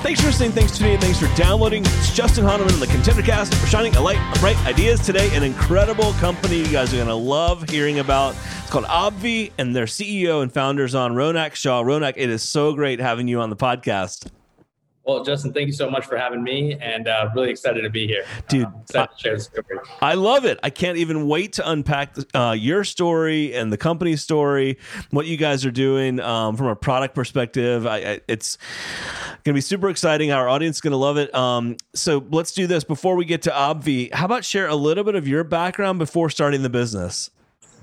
Thanks for listening. Thanks for tuning in. Thanks for downloading. It's Justin Hahnemann on the ContenderCast for shining a light on bright ideas today. An incredible company you guys are going to love hearing about. It's called Obvi, and their CEO and founders on Ronak Shah. Ronak, it is so great having you on the podcast. Well, Justin, thank you so much for having me, and uh, really excited to be here, dude. Excited to share the story. I love it. I can't even wait to unpack uh, your story and the company's story, what you guys are doing um, from a product perspective. I, I, it's going to be super exciting. Our audience is going to love it. Um, so let's do this before we get to Obvi. How about share a little bit of your background before starting the business?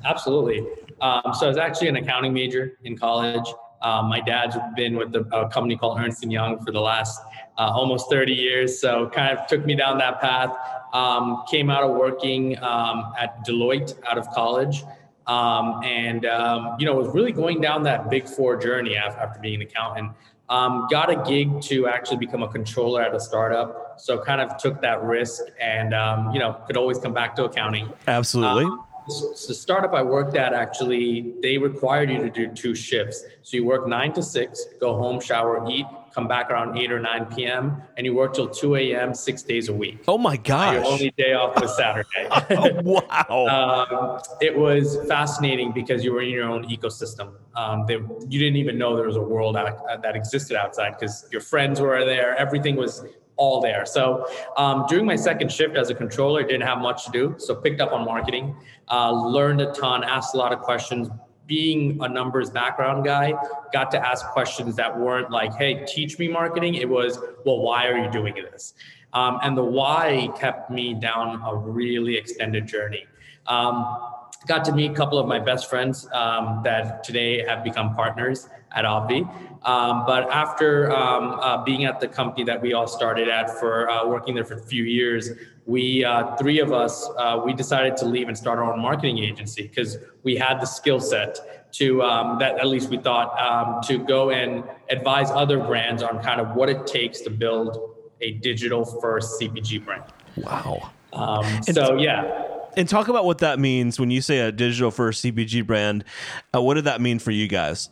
Absolutely. Um, so I was actually an accounting major in college. Um, my dad's been with the, a company called Ernst & Young for the last uh, almost 30 years, so kind of took me down that path. Um, came out of working um, at Deloitte out of college, um, and um, you know was really going down that Big Four journey after, after being an accountant. Um, got a gig to actually become a controller at a startup, so kind of took that risk, and you know could always come back to accounting. Absolutely the startup I worked at actually they required you to do two shifts. So you work nine to six, go home, shower, eat, come back around eight or nine p.m. and you work till two a.m. six days a week. Oh my gosh! Your only day off was Saturday. oh, wow! um, it was fascinating because you were in your own ecosystem. Um, they, you didn't even know there was a world out, that existed outside because your friends were there. Everything was all there. So um, during my second shift as a controller, didn't have much to do. So picked up on marketing, uh, learned a ton, asked a lot of questions. Being a numbers background guy, got to ask questions that weren't like, "Hey, teach me marketing." It was, "Well, why are you doing this?" Um, and the why kept me down a really extended journey. Um, got to meet a couple of my best friends um, that today have become partners at Obvi. Um, but after um, uh, being at the company that we all started at for uh, working there for a few years, we uh, three of us uh, we decided to leave and start our own marketing agency because we had the skill set to um, that at least we thought um, to go and advise other brands on kind of what it takes to build a digital first CPG brand. Wow. Um, so yeah. And talk about what that means when you say a digital first CPG brand. Uh, what did that mean for you guys?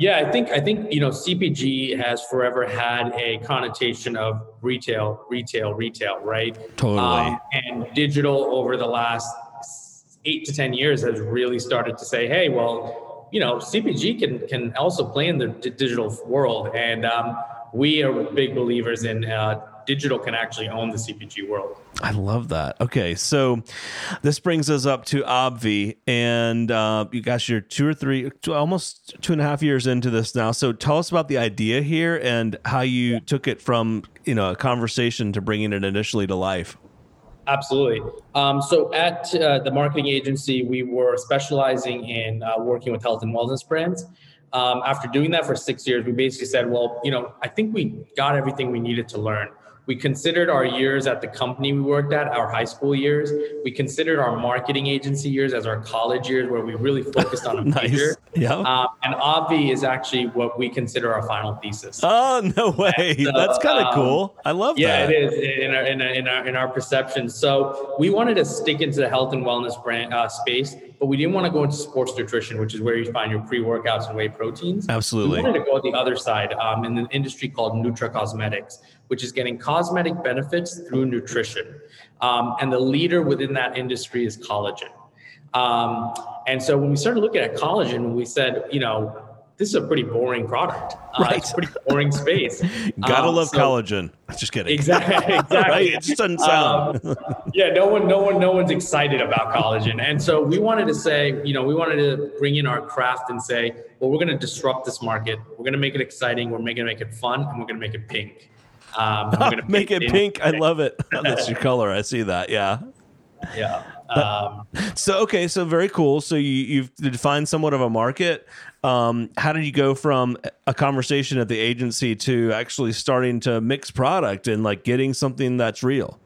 Yeah, I think I think you know CPG has forever had a connotation of retail, retail, retail, right? Totally. Um, and digital over the last eight to ten years has really started to say, hey, well, you know, CPG can can also play in the d- digital world, and um, we are big believers in uh, digital can actually own the CPG world. I love that. Okay, so this brings us up to Obvi, and uh, you guys, you're two or three, two, almost two and a half years into this now. So tell us about the idea here and how you took it from you know a conversation to bringing it initially to life. Absolutely. Um, so at uh, the marketing agency, we were specializing in uh, working with health and wellness brands. Um, after doing that for six years, we basically said, well, you know, I think we got everything we needed to learn. We considered our years at the company we worked at, our high school years. We considered our marketing agency years as our college years, where we really focused on a nice. major. Yeah. Um, and Obvi is actually what we consider our final thesis. Oh no way! So, That's kind of um, cool. I love yeah, that. Yeah, it is in our, in our, in our in our perception. So we wanted to stick into the health and wellness brand uh, space, but we didn't want to go into sports nutrition, which is where you find your pre workouts and whey proteins. Absolutely. We wanted to go the other side um, in an industry called Nutra Cosmetics, which is getting cosmetic benefits through nutrition. Um, and the leader within that industry is collagen. Um, and so when we started looking at collagen, we said, you know, this is a pretty boring product. Uh, right. It's a pretty boring space. Gotta um, love so, collagen. Just kidding. Exactly. Exactly. right? It just doesn't sound. Um, yeah. No one. No one. No one's excited about collagen. And so we wanted to say, you know, we wanted to bring in our craft and say, well, we're going to disrupt this market. We're going to make it exciting. We're going to make it fun, and we're going to make it pink. Um, Make it pink. I love it. That's your color. I see that. Yeah. Yeah. Um, so okay, so very cool. So you, you've defined somewhat of a market. Um, how did you go from a conversation at the agency to actually starting to mix product and like getting something that's real?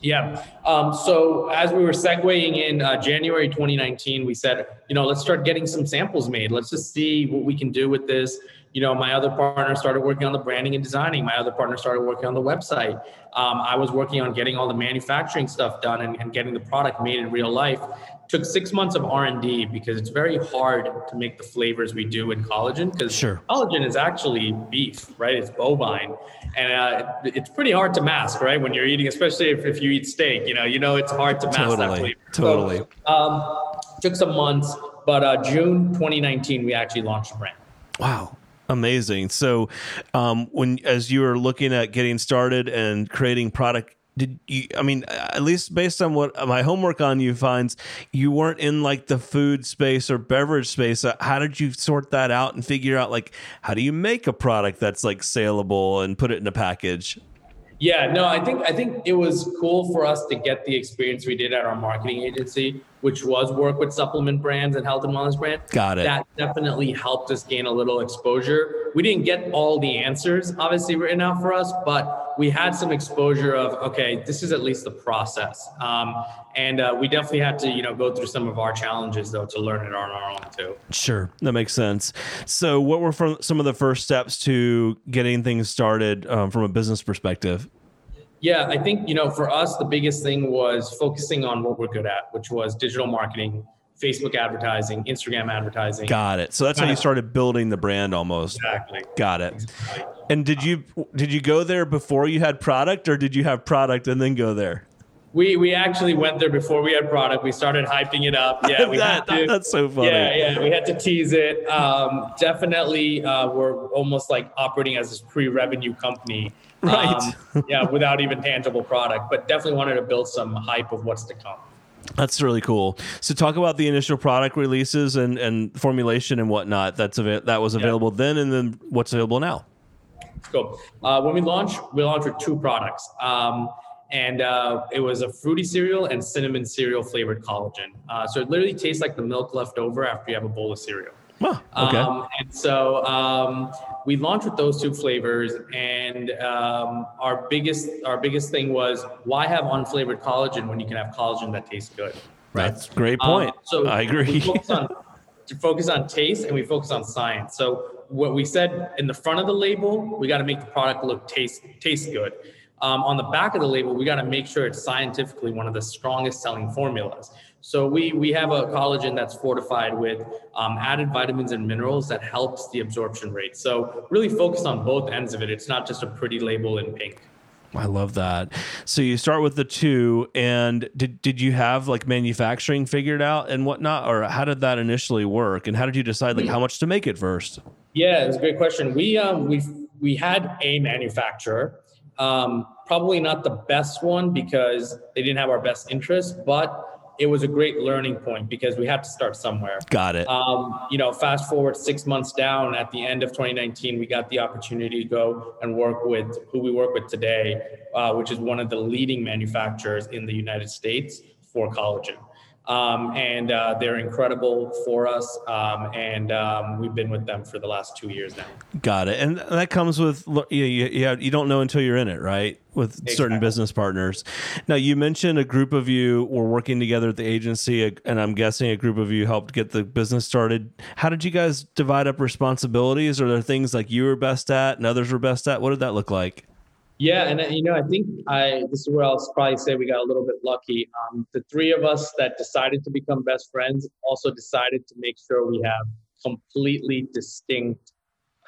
Yeah. Um, so as we were segueing in uh, January 2019, we said, you know, let's start getting some samples made. Let's just see what we can do with this. You know, my other partner started working on the branding and designing. My other partner started working on the website. Um, I was working on getting all the manufacturing stuff done and, and getting the product made in real life. Took six months of r&d because it's very hard to make the flavors we do in collagen because sure. collagen is actually beef right? It's bovine. And uh, it's pretty hard to mask right? When you're eating especially if, if you eat steak you know you know it's hard to mask totally, that flavor totally. so, um, took some months but uh, june 2019 we actually launched the brand. Wow amazing. So um, when as you were looking at getting started and creating product did you i mean at least based on what my homework on you finds you weren't in like the food space or beverage space. Uh, how did you sort that out and figure out like how do you make a product that's like saleable and put it in a package? Yeah no i think i think it was cool for us to get the experience we did at our marketing agency which was work with supplement brands and health and wellness brands got it. That definitely helped us gain a little exposure. We didn't get all the answers obviously written out for us but we had some exposure of okay this is at least the process. Um, and uh, we definitely had to you know go through some of our challenges though to learn it on our own too. Sure. That makes sense. So what were some of the first steps to getting things started um, from a business perspective yeah i think you know for us the biggest thing was focusing on what we're good at which was digital marketing Facebook advertising, Instagram advertising. Got it. So that's how you started building the brand almost. Exactly. Got it. Exactly. And did you did you go there before you had product or did you have product and then go there? We we actually went there before we had product. We started hyping it up. Yeah, we that, had to, that's so funny. Yeah, yeah, we had to tease it. Um, definitely, uh, we're almost like operating as this pre-revenue company, right? Um, yeah, without even tangible product, but definitely wanted to build some hype of what's to come. That's really cool. So talk about the initial product releases and, and formulation and whatnot. That's av- that was available yeah. then, and then what's available now. Cool. Uh, when we launched, we launched with two products, um, and uh, it was a fruity cereal and cinnamon cereal flavored collagen. Uh, so it literally tastes like the milk left over after you have a bowl of cereal. Oh, okay. Um, and so um, we launched with those two flavors, and um, our biggest our biggest thing was why have unflavored collagen when you can have collagen that tastes good. Right? That's a great point. Um, so I agree. We focus on, to focus on taste and we focus on science. So what we said in the front of the label, we got to make the product look taste taste good. Um, on the back of the label, we got to make sure it's scientifically one of the strongest selling formulas. So we we have a collagen that's fortified with um, added vitamins and minerals that helps the absorption rate. So really focus on both ends of it. It's not just a pretty label in pink. I love that. So you start with the two, and did did you have like manufacturing figured out and whatnot, or how did that initially work? And how did you decide like how much to make it first? Yeah, it's a great question. We um we we had a manufacturer, um, probably not the best one because they didn't have our best interest, but it was a great learning point because we had to start somewhere. Got it. Um, you know, fast forward six months down at the end of 2019, we got the opportunity to go and work with who we work with today, uh, which is one of the leading manufacturers in the United States for collagen. Um, and uh, they're incredible for us. Um, and um, we've been with them for the last two years now. Got it. And that comes with you, you, you, don't know until you're in it, right? With exactly. certain business partners. Now, you mentioned a group of you were working together at the agency, and I'm guessing a group of you helped get the business started. How did you guys divide up responsibilities? Are there things like you were best at and others were best at? What did that look like? Yeah, and uh, you know, I think I this is where I'll probably say we got a little bit lucky. Um, the three of us that decided to become best friends also decided to make sure we have completely distinct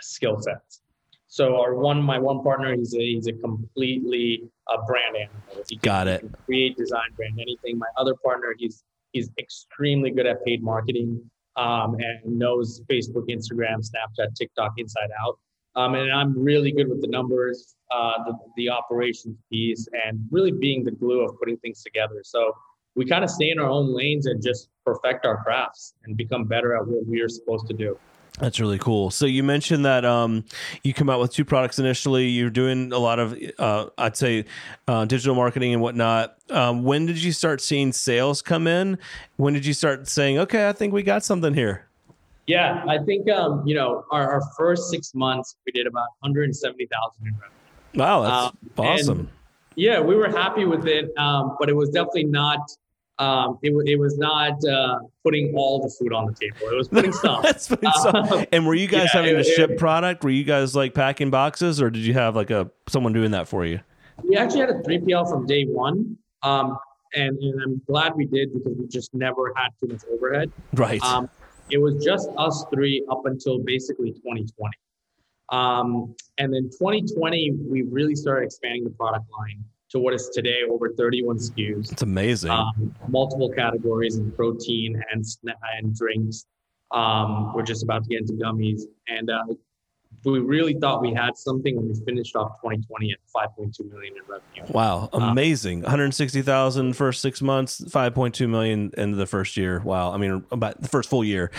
skill sets. So our one, my one partner, he's a he's a completely uh, brand animal. He got it. create, design, brand anything. My other partner, he's he's extremely good at paid marketing um, and knows Facebook, Instagram, Snapchat, TikTok inside out. Um, and I'm really good with the numbers, uh, the, the operations piece, and really being the glue of putting things together. So we kind of stay in our own lanes and just perfect our crafts and become better at what we are supposed to do. That's really cool. So you mentioned that um, you come out with two products initially. You're doing a lot of, uh, I'd say, uh, digital marketing and whatnot. Um, when did you start seeing sales come in? When did you start saying, "Okay, I think we got something here"? Yeah, I think um, you know our, our first six months we did about 170,000 in revenue. Wow, that's um, awesome. Yeah, we were happy with it, um, but it was definitely not. Um, it, it was not uh, putting all the food on the table. It was putting some. That's putting some. Um, And were you guys yeah, having to ship it- product? Were you guys like packing boxes, or did you have like a someone doing that for you? we actually had a 3PL from day one. Um, and, and I'm glad we did because we just never had too much overhead. Right. Um, it was just us three up until basically 2020. Um, and then 2020, we really started expanding the product line to what is today over 31 SKUs, it's amazing. um, multiple categories in protein and and drinks. Um, we're just about to get into gummies, and uh, we really thought we had something when we finished off 2020 at 5.2 million in revenue. wow, amazing. 160,000 first six months, 5.2 million into the first year. Wow. I mean, about the first full year.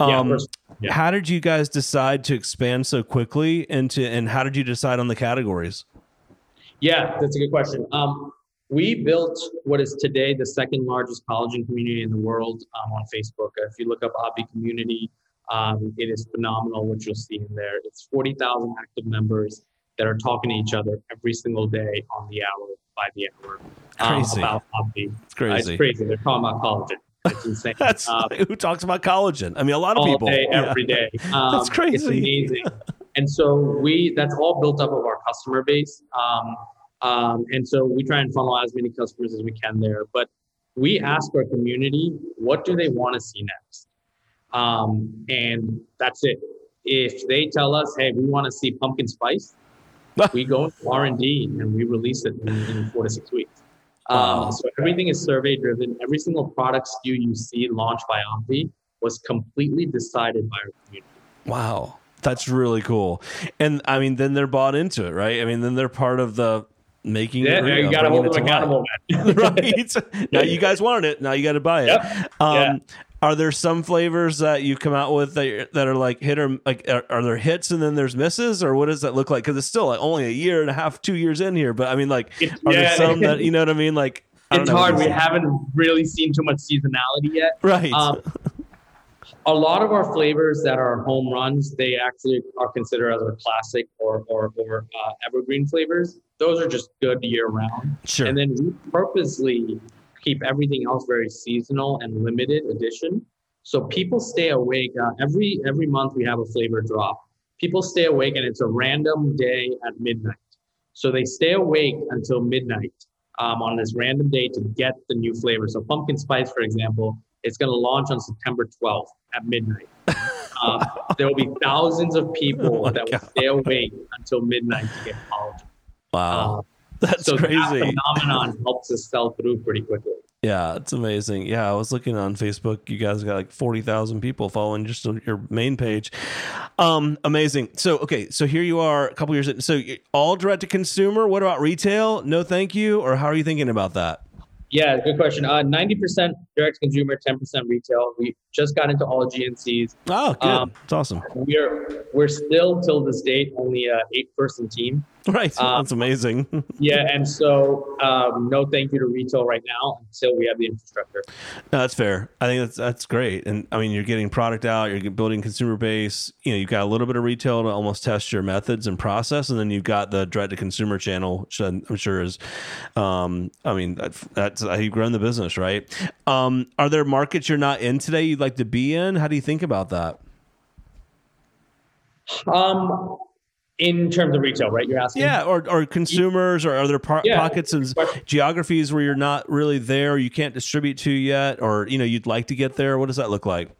Yeah, Um, first- yeah. How did you guys decide to expand so quickly into, and how did you decide on the categories? Yeah, that's a good question. Um, we built what is today the second largest collagen community in the world um, on Facebook. If you look up Obvi Community, um, it is phenomenal what you'll see in there. It's 40,000 active members that are talking to each other every single day on the hour, by the hour, um, Crazy. about Obvi. It's Uh, crazy. it's crazy. They're talking about collagen. It's insane. That's Um, who talks about collagen. I mean, a lot of all people. day, Yeah. every day. Um, That's crazy. It's amazing. and so we that's all built up of our customer base. Um, um, and so we try and funnel as many customers as we can there. But we ask our community, what do they want to see next? Um, and that's it. If they tell us, hey, we want to see pumpkin spice, we go into R and D and we release it in, in four to six weeks. Um, so everything is survey driven. Every single product SKU you see launched by Obvi was completely decided by our community. Wow. That's really cool. And I mean, then they're bought into it, right? I mean, then they're part of the making Yeah, it real, you got to hold it them accountable, right? now you guys wanted it. Now you got to buy it. Yep. Um, Yeah. Are there some flavors that you come out with that, that are like hit or like are, are there hits and then there's misses or what does that look like? Because it's still like only a year and a half, two years in here. But I mean, like, are there some that you know what I mean? Like, I it's hard. We haven't really seen too much seasonality yet. right. Um, a lot of our flavors that are home runs, they actually are considered as our classic or or, or uh, evergreen flavors. Those are just good year round. sure. And then we purposely keep everything else very seasonal and limited edition. So people stay awake. Uh, every every month we have a flavor drop. People stay awake and it's a random day at midnight. So they stay awake until midnight um, on this random day to get the new flavor. So pumpkin spice, for example, it's going to launch on September 12th at midnight. Um, there will be thousands of people Oh that will God. stay awake until midnight to get collagen. wow. Um, That's so crazy. that phenomenon helps us sell through pretty quickly. Yeah, it's amazing. Yeah, I was looking on Facebook. You guys got like forty thousand people following just on your main page. Um, amazing. So okay, so here you are, a couple years. In, so all direct to consumer. What about retail? No, thank you. Or how are you thinking about that? Yeah, good question. Uh, 90% direct consumer, 10% retail. We just got into all GNCs. Oh, good. Um, It's awesome. We're we're still till this date only a eight person team. Right. um, That's amazing. Yeah, and so um, no thank you to retail right now until we have the infrastructure. No, that's fair. I think that's that's great. And I mean, you're getting product out, you're building consumer base. You know, you've got a little bit of retail to almost test your methods and process, and then you've got the direct to consumer channel, which I'm sure is, um, I mean, that's, that's how you've grown the business, right? Um, are there markets you're not in today you'd like to be in? How do you think about that? Um, in terms of retail, right? You're asking. Yeah, or or consumers, or are there Yeah, pockets and geographies where you're not really there, you can't distribute to yet, or you know, you'd like to get there? What does that look like?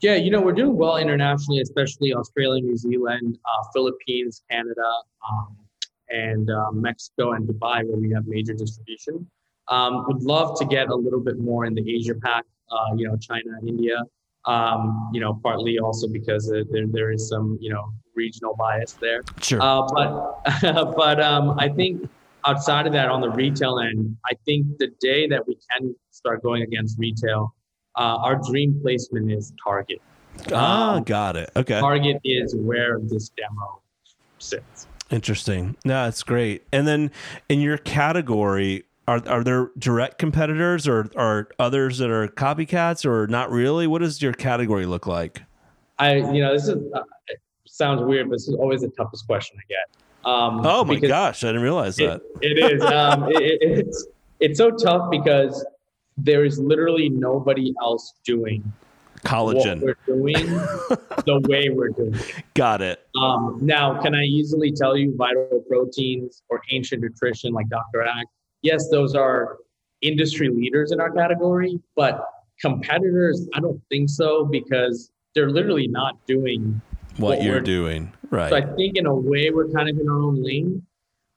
Yeah, you know, we're doing well internationally, especially Australia, New Zealand, uh, Philippines, Canada, um, and uh, Mexico and Dubai, where we have major distribution. Um, would love to get a little bit more in the Asia Pac, uh, you know, China, India, um, you know, partly also because uh, there, there is some, you know, regional bias there. Sure. Uh, but but um, I think outside of that, on the retail end, I think the day that we can start going against retail, uh, our dream placement is Target. ah, um, got it. Okay. Target is where this demo sits. Interesting. No, that's great. And then in your category, are are there direct competitors or are others that are copycats or not really? What does your category look like? I, you know, this is uh, sounds weird, but this is always the toughest question I get. Um, oh my gosh, I didn't realize it- that. it is. Um, it, it- it's it's so tough because there is literally nobody else doing Collagen. we're doing the way we're doing it. Got it. Um, now, can I easily tell you vital proteins or ancient nutrition like Dr. Axe? Yes, those are industry leaders in our category, but competitors, I don't think so because they're literally not doing What, What you're doing. Right. so I think in a way we're kind of in our own lane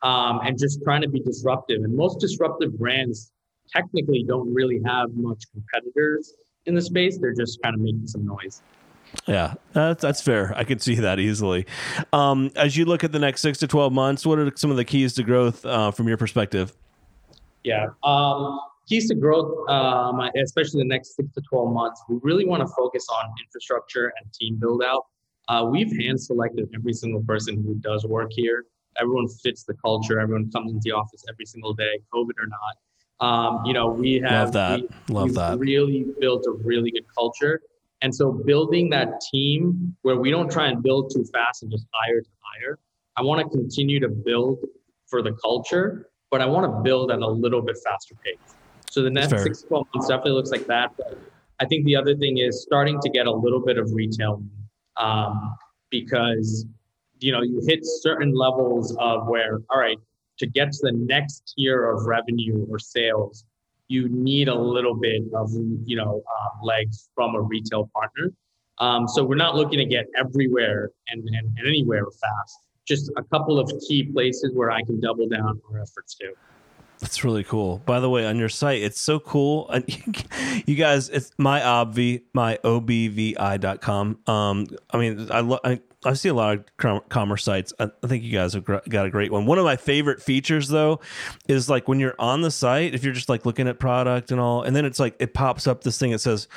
um, and just trying to be disruptive. And most disruptive brands technically don't really have much competitors in the space. They're just kind of making some noise. Yeah, that's, that's fair. I could see that easily. Um, as you look at the next six to 12 months, what are some of the keys to growth uh, from your perspective? Yeah. Um, keys to growth, um, especially the next six to 12 months, we really want to focus on infrastructure and team build out. Uh, we've hand selected every single person who does work here. Everyone fits the culture. Everyone comes into the office every single day, COVID or not. Um, you know, we have Love that. we- Love that. really built a really good culture. And so building that team where we don't try and build too fast and just hire to hire. I want to continue to build for the culture, but I want to build at a little bit faster pace. So the next fair. six 12 months definitely looks like that. But I think the other thing is starting to get a little bit of retail um, because you know you hit certain levels of where all right to get to the next tier of revenue or sales you need a little bit of you know um, legs from a retail partner. Um, so we're not looking to get everywhere and, and, and anywhere fast. Just a couple of key places where i can double down our efforts to That's really cool. By the way, on your site, it's so cool. You guys, it's my obvi, my obvi.com. Um, I mean, I, lo- I I see a lot of commerce sites. I, think you guys have got a great one. One of my favorite features, though, is like when you're on the site, if you're just like looking at product and all, and then it's like it pops up this thing that says,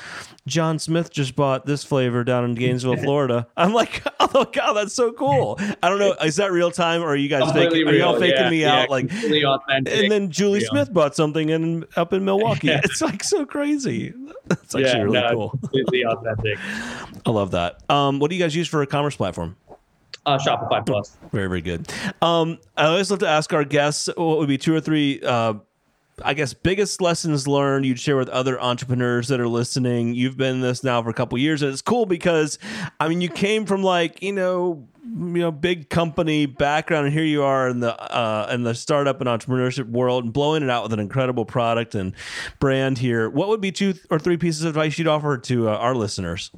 "John Smith just bought this flavor down in Gainesville, Florida." I'm like, "Oh god, that's so cool!" I don't know, is that real time or are you guys faking? Are y'all faking yeah, me yeah, out? Like, and then Julie real. Smith bought something in up in Milwaukee. Yeah. It's like so crazy. It's actually really no, cool. completely authentic I love that. Um, what do you guys use for a commerce platform? Uh, shopify plus Very, very good. Um, I always love to ask our guests what would be two or three, uh, I guess, biggest lessons learned you'd share with other entrepreneurs that are listening. You've been in this now for a couple years, and it's cool because, I mean, you came from like you know, you know, big company background, and here you are in the uh, in the startup and entrepreneurship world, and blowing it out with an incredible product and brand here. What would be two or three pieces of advice you'd offer to uh, our listeners?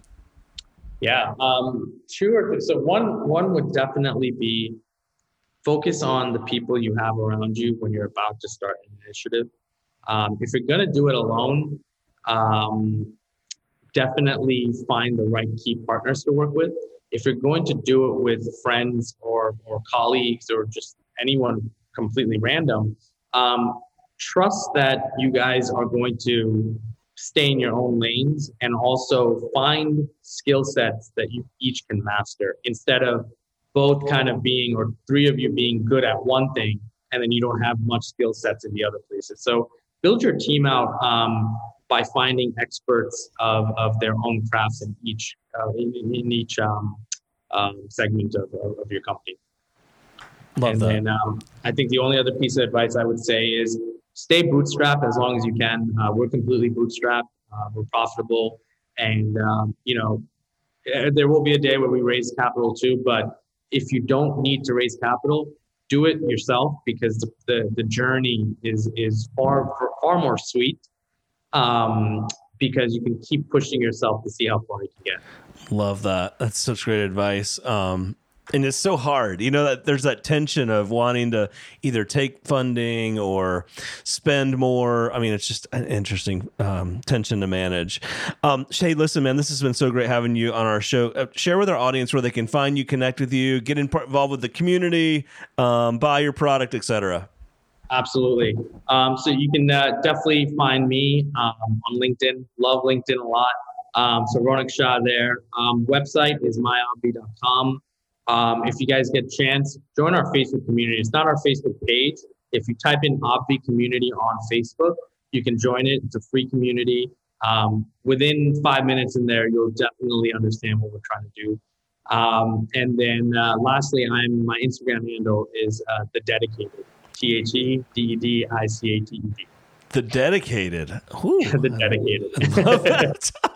Yeah, um, two or. So one one would definitely be focus on the people you have around you when you're about to start an initiative. Um, if you're gonna do it alone, um, definitely find the right key partners to work with. If you're going to do it with friends or or colleagues or just anyone completely random, um, trust that you guys are going to stay in your own lanes and also find skill sets that you each can master instead of both kind of being or three of you being good at one thing and then you don't have much skill sets in the other places so build your team out um, by finding experts of, of their own crafts in each uh, in, in each um, um, segment of, of, your company Love and that. then um, I think the only other piece of advice I would say is stay bootstrapped as long as you can. Uh, we're completely bootstrapped. Uh, we're profitable, and um, you know eh, there will be a day where we raise capital too. But if you don't need to raise capital, do it yourself because the the, the journey is is far far more sweet. Um, because you can keep pushing yourself to see how far you can get. Love that. That's such great advice. Um, and it's so hard, you know that there's that tension of wanting to either take funding or spend more. I mean, it's just an interesting um, tension to manage. Um, Shay, listen, man, this has been so great having you on our show. Uh, share with our audience where they can find you, connect with you, get in, involved with the community, um, buy your product, etc. Absolutely. Um, so you can uh, definitely find me um, on LinkedIn. Love LinkedIn a lot. Um, so Ronak Shah there. Website is myobvi.com. Um, if you guys get a chance, join our Facebook community. It's not our Facebook page. If you type in Obvi Community on Facebook, you can join it. It's a free community. Um, within five minutes in there, you'll definitely understand what we're trying to do. Um, and then uh, lastly, I'm my Instagram handle is uh, the dedicated. T H E D E D I C A T E D. The dedicated. Ooh, the dedicated.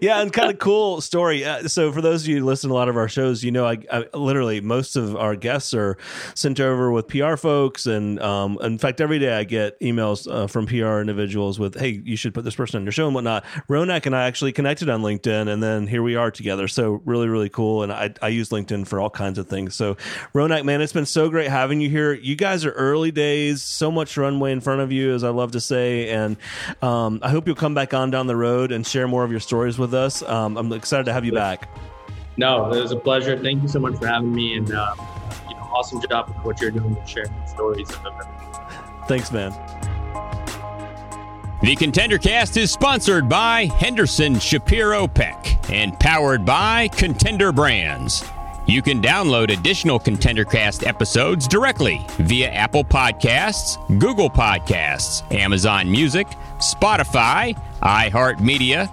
yeah, and kind of cool story. Uh, so, for those of you who listen to a lot of our shows, you know, I, I literally most of our guests are sent over with PR folks, and um, in fact, every day I get emails uh, from PR individuals with, "Hey, you should put this person on your show and whatnot." Ronak and I actually connected on LinkedIn, and then here we are together. So, really, really cool. And I, I use LinkedIn for all kinds of things. So, Ronak, man, it's been so great having you here. You guys are early days, so much runway in front of you, as I love to say, and um, I hope you'll come back on down the road and share more of your stories with us. Um, I'm excited to have you back. No, it was a pleasure. Thank you so much for having me, and uh, you know, awesome job with what you're doing with sharing stories. Thanks, man. The Contender Cast is sponsored by Henderson Shapiro Peck and powered by Contender Brands. You can download additional Contender Cast episodes directly via Apple Podcasts, Google Podcasts, Amazon Music, Spotify, iHeartMedia,